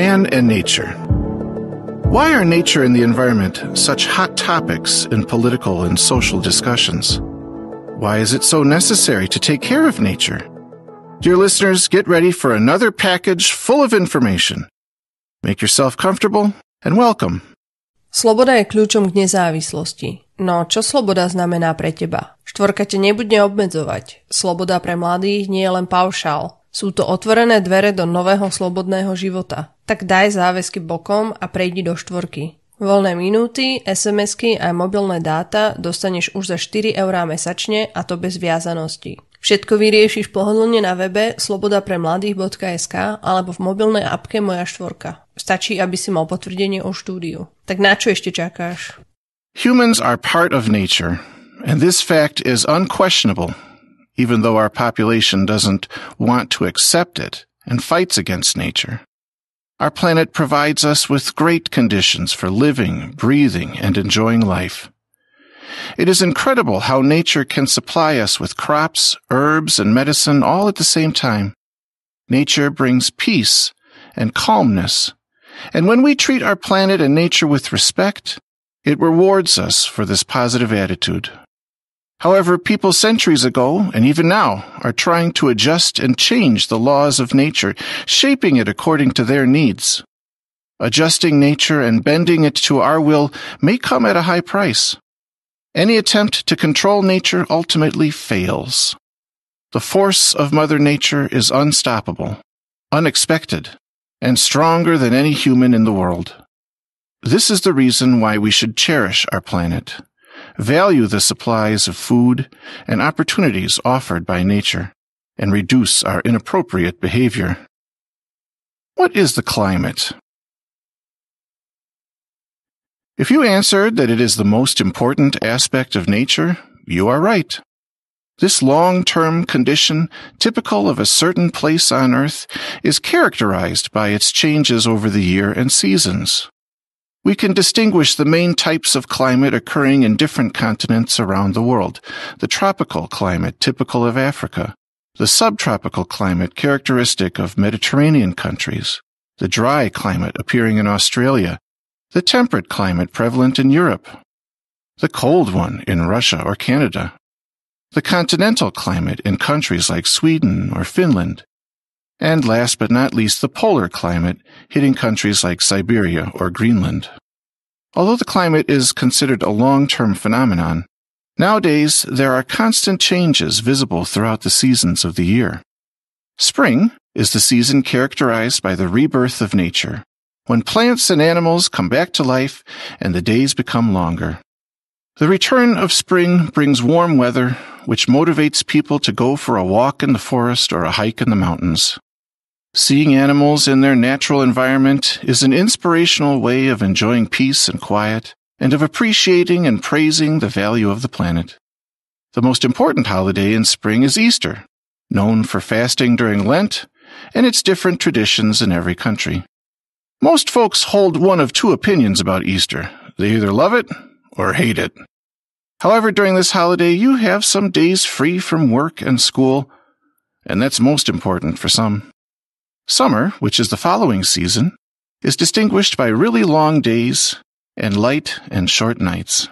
Man and nature. Why are nature and the environment such hot topics in political and social discussions? Why is it so necessary to take care of nature? Dear listeners, get ready for another package full of information. Make yourself comfortable and welcome. Sloboda je kľúčom k nezávislosti. No čo sloboda znamená pre teba? Štvorka te nebude obmedzovať. Sloboda pre mladých nie je len paušál. Sú to otvorené dvere do nového slobodného života. Tak daj záväzky bokom a prejdi do štvorky. Voľné minúty, SMS-ky a mobilné dáta dostaneš už za 4 eurá mesačne a to bez viazanosti. Všetko vyriešiš pohodlne na webe slobodapremladých.sk alebo v mobilnej apke Moja štvorka. Stačí, aby si mal potvrdenie o štúdiu. Tak na čo ešte čakáš? Humans are part of nature, and this fact is unquestionable, even though our population doesn't want to accept it and fights against nature. Our planet provides us with great conditions for living, breathing, and enjoying life. It is incredible how nature can supply us with crops, herbs, and medicine all at the same time. Nature brings peace and calmness. And when we treat our planet and nature with respect, it rewards us for this positive attitude. However, people centuries ago, and even now, are trying to adjust and change the laws of nature, shaping it according to their needs. Adjusting nature and bending it to our will may come at a high price. Any attempt to control nature ultimately fails. The force of Mother Nature is unstoppable, unexpected, and stronger than any human in the world. This is the reason why we should cherish our planet value the supplies of food and opportunities offered by nature, and reduce our inappropriate behavior. What is the climate? If you answered that it is the most important aspect of nature, you are right. This long-term condition, typical of a certain place on Earth, is characterized by its changes over the year and seasons. We can distinguish the main types of climate occurring in different continents around the world. The tropical climate typical of Africa, the subtropical climate characteristic of Mediterranean countries, the dry climate appearing in Australia, the temperate climate prevalent in Europe, the cold one in Russia or Canada, the continental climate in countries like Sweden or Finland, and last but not least, the polar climate hitting countries like Siberia or Greenland. Although the climate is considered a long-term phenomenon, nowadays there are constant changes visible throughout the seasons of the year. Spring is the season characterized by the rebirth of nature, when plants and animals come back to life and the days become longer. The return of spring brings warm weather, which motivates people to go for a walk in the forest or a hike in the mountains. Seeing animals in their natural environment is an inspirational way of enjoying peace and quiet, and of appreciating and praising the value of the planet. The most important holiday in spring is Easter, known for fasting during Lent and its different traditions in every country. Most folks hold one of two opinions about Easter. They either love it or hate it. However, during this holiday, you have some days free from work and school, and that's most important for some. Summer, which is the following season, is distinguished by really long days and light and short nights.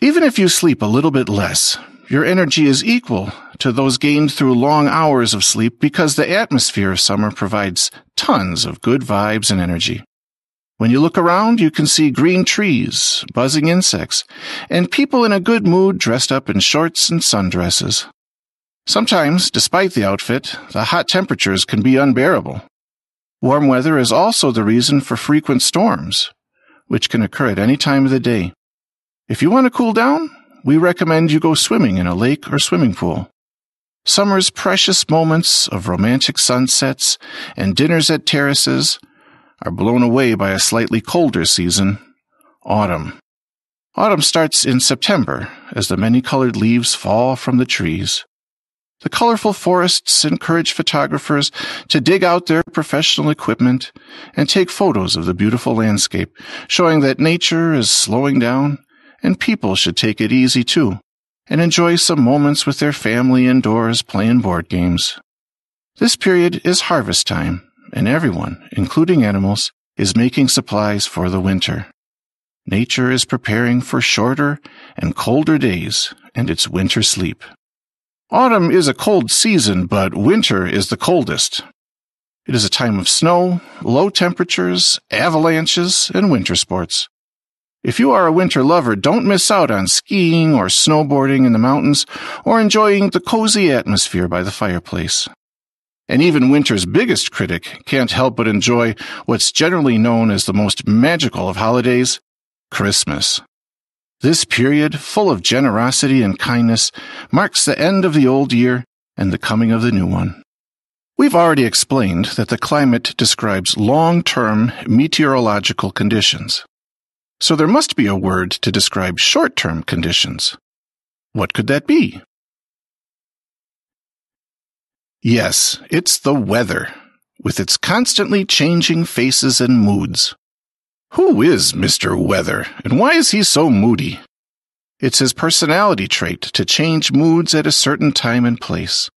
Even if you sleep a little bit less, your energy is equal to those gained through long hours of sleep because the atmosphere of summer provides tons of good vibes and energy. When you look around, you can see green trees, buzzing insects, and people in a good mood dressed up in shorts and sundresses. Sometimes, despite the outfit, the hot temperatures can be unbearable. Warm weather is also the reason for frequent storms, which can occur at any time of the day. If you want to cool down, we recommend you go swimming in a lake or swimming pool. Summer's precious moments of romantic sunsets and dinners at terraces are blown away by a slightly colder season, autumn. Autumn starts in September as the many colored leaves fall from the trees. The colorful forests encourage photographers to dig out their professional equipment and take photos of the beautiful landscape, showing that nature is slowing down and people should take it easy too and enjoy some moments with their family indoors playing board games. This period is harvest time and everyone, including animals, is making supplies for the winter. Nature is preparing for shorter and colder days and its winter sleep. Autumn is a cold season, but winter is the coldest. It is a time of snow, low temperatures, avalanches, and winter sports. If you are a winter lover, don't miss out on skiing or snowboarding in the mountains or enjoying the cozy atmosphere by the fireplace. And even winter's biggest critic can't help but enjoy what's generally known as the most magical of holidays, Christmas. This period, full of generosity and kindness, marks the end of the old year and the coming of the new one. We've already explained that the climate describes long-term meteorological conditions. So there must be a word to describe short-term conditions. What could that be? Yes, it's the weather, with its constantly changing faces and moods. Who is Mr. Weather, and why is he so moody? It's his personality trait to change moods at a certain time and place.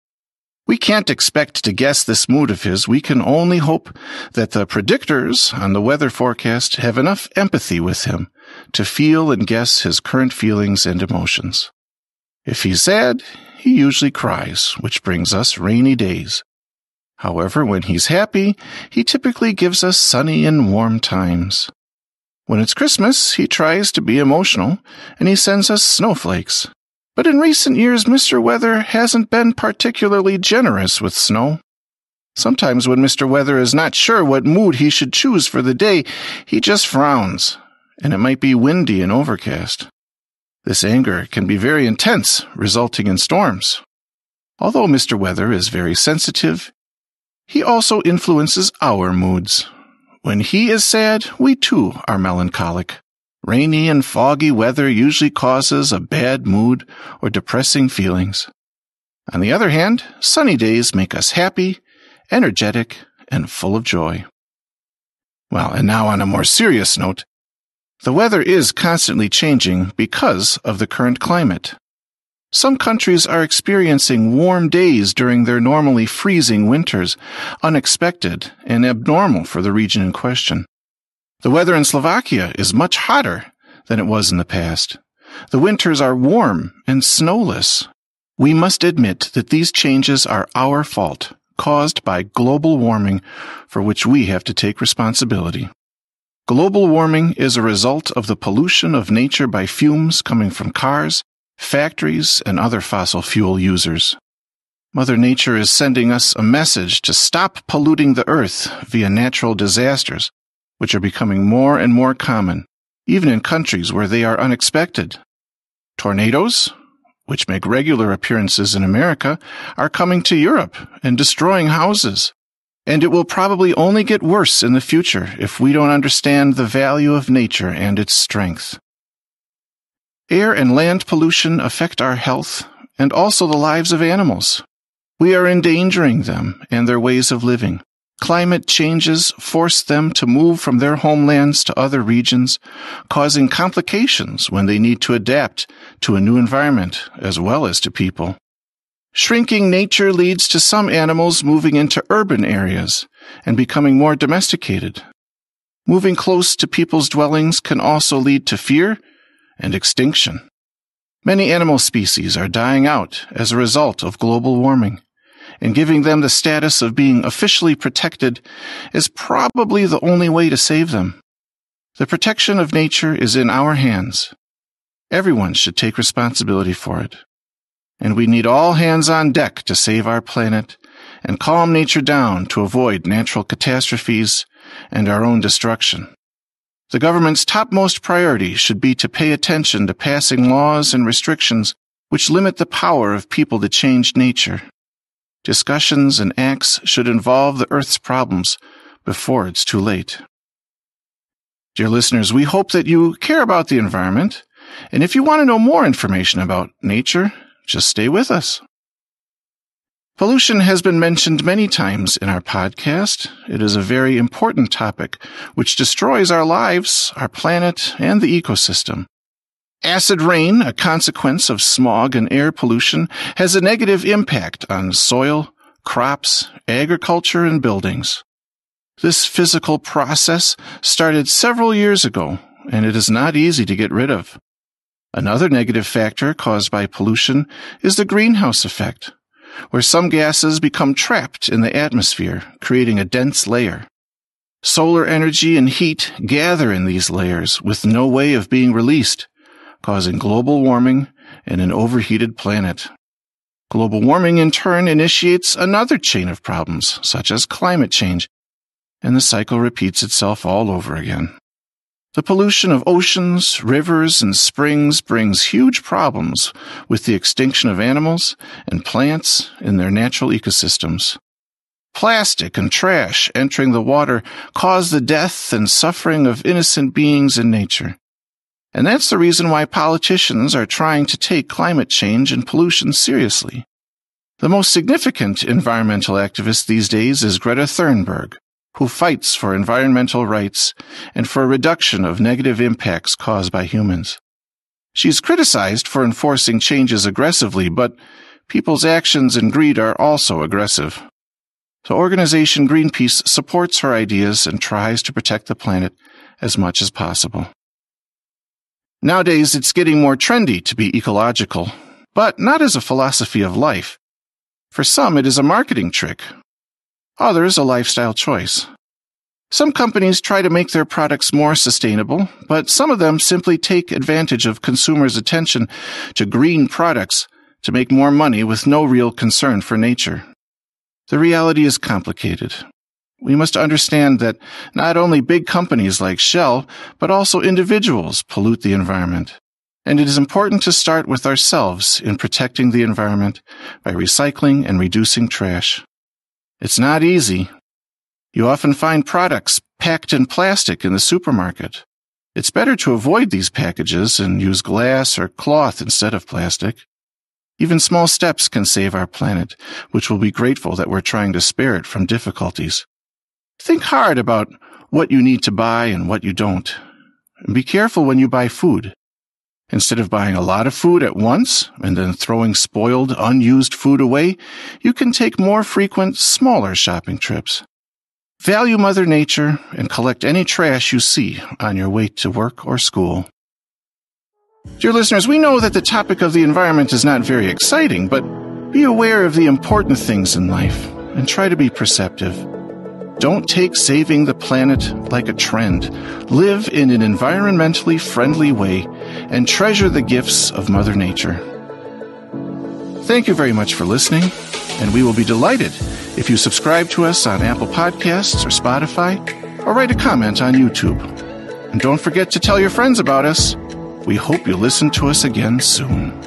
We can't expect to guess this mood of his. We can only hope that the predictors on the weather forecast have enough empathy with him to feel and guess his current feelings and emotions. If he's sad, he usually cries, which brings us rainy days. However, when he's happy, he typically gives us sunny and warm times. When it's Christmas, he tries to be emotional, and he sends us snowflakes. But in recent years, Mr. Weather hasn't been particularly generous with snow. Sometimes when Mr. Weather is not sure what mood he should choose for the day, he just frowns, and it might be windy and overcast. This anger can be very intense, resulting in storms. Although Mr. Weather is very sensitive, he also influences our moods. When he is sad, we too are melancholic. Rainy and foggy weather usually causes a bad mood or depressing feelings. On the other hand, sunny days make us happy, energetic, and full of joy. Well, and now on a more serious note, the weather is constantly changing because of the current climate. Some countries are experiencing warm days during their normally freezing winters, unexpected and abnormal for the region in question. The weather in Slovakia is much hotter than it was in the past. The winters are warm and snowless. We must admit that these changes are our fault, caused by global warming, for which we have to take responsibility. Global warming is a result of the pollution of nature by fumes coming from cars, factories, and other fossil fuel users. Mother Nature is sending us a message to stop polluting the earth via natural disasters, which are becoming more and more common, even in countries where they are unexpected. Tornadoes, which make regular appearances in America, are coming to Europe and destroying houses, and it will probably only get worse in the future if we don't understand the value of nature and its strength. Air and land pollution affect our health and also the lives of animals. We are endangering them and their ways of living. Climate changes force them to move from their homelands to other regions, causing complications when they need to adapt to a new environment as well as to people. Shrinking nature leads to some animals moving into urban areas and becoming more domesticated. Moving close to people's dwellings can also lead to fear and extinction. Many animal species are dying out as a result of global warming, and giving them the status of being officially protected is probably the only way to save them. The protection of nature is in our hands. Everyone should take responsibility for it and we need all hands on deck to save our planet and calm nature down to avoid natural catastrophes and our own destruction. The government's topmost priority should be to pay attention to passing laws and restrictions which limit the power of people to change nature. Discussions and acts should involve the Earth's problems before it's too late. Dear listeners, we hope that you care about the environment, and if you want to know more information about nature, just stay with us. Pollution has been mentioned many times in our podcast. It is a very important topic which destroys our lives, our planet, and the ecosystem. Acid rain, a consequence of smog and air pollution, has a negative impact on soil, crops, agriculture, and buildings. This physical process started several years ago, and it is not easy to get rid of. Another negative factor caused by pollution is the greenhouse effect, where some gases become trapped in the atmosphere, creating a dense layer. Solar energy and heat gather in these layers with no way of being released, causing global warming and an overheated planet. Global warming in turn initiates another chain of problems, such as climate change, and the cycle repeats itself all over again. The pollution of oceans, rivers, and springs brings huge problems with the extinction of animals and plants in their natural ecosystems. Plastic and trash entering the water cause the death and suffering of innocent beings in nature. And that's the reason why politicians are trying to take climate change and pollution seriously. The most significant environmental activist these days is Greta Thunberg, who fights for environmental rights and for a reduction of negative impacts caused by humans. She's criticized for enforcing changes aggressively, but people's actions and greed are also aggressive. The organization Greenpeace supports her ideas and tries to protect the planet as much as possible. Nowadays, it's getting more trendy to be ecological, but not as a philosophy of life. For some, it is a marketing trick Ah, others a lifestyle choice. Some companies try to make their products more sustainable, but some of them simply take advantage of consumers' attention to green products to make more money with no real concern for nature. The reality is complicated. We must understand that not only big companies like Shell, but also individuals pollute the environment. And it is important to start with ourselves in protecting the environment by recycling and reducing trash. It's not easy. You often find products packed in plastic in the supermarket. It's better to avoid these packages and use glass or cloth instead of plastic. Even small steps can save our planet, which will be grateful that we're trying to spare it from difficulties. Think hard about what you need to buy and what you don't. Be careful when you buy food. Instead of buying a lot of food at once and then throwing spoiled, unused food away, you can take more frequent, smaller shopping trips. Value Mother Nature and collect any trash you see on your way to work or school. Dear listeners, we know that the topic of the environment is not very exciting, but be aware of the important things in life and try to be perceptive. Don't take saving the planet like a trend. Live in an environmentally friendly way and treasure the gifts of Mother Nature. Thank you very much for listening, and we will be delighted if you subscribe to us on Apple Podcasts or Spotify, or write a comment on YouTube. And don't forget to tell your friends about us. We hope you'll listen to us again soon.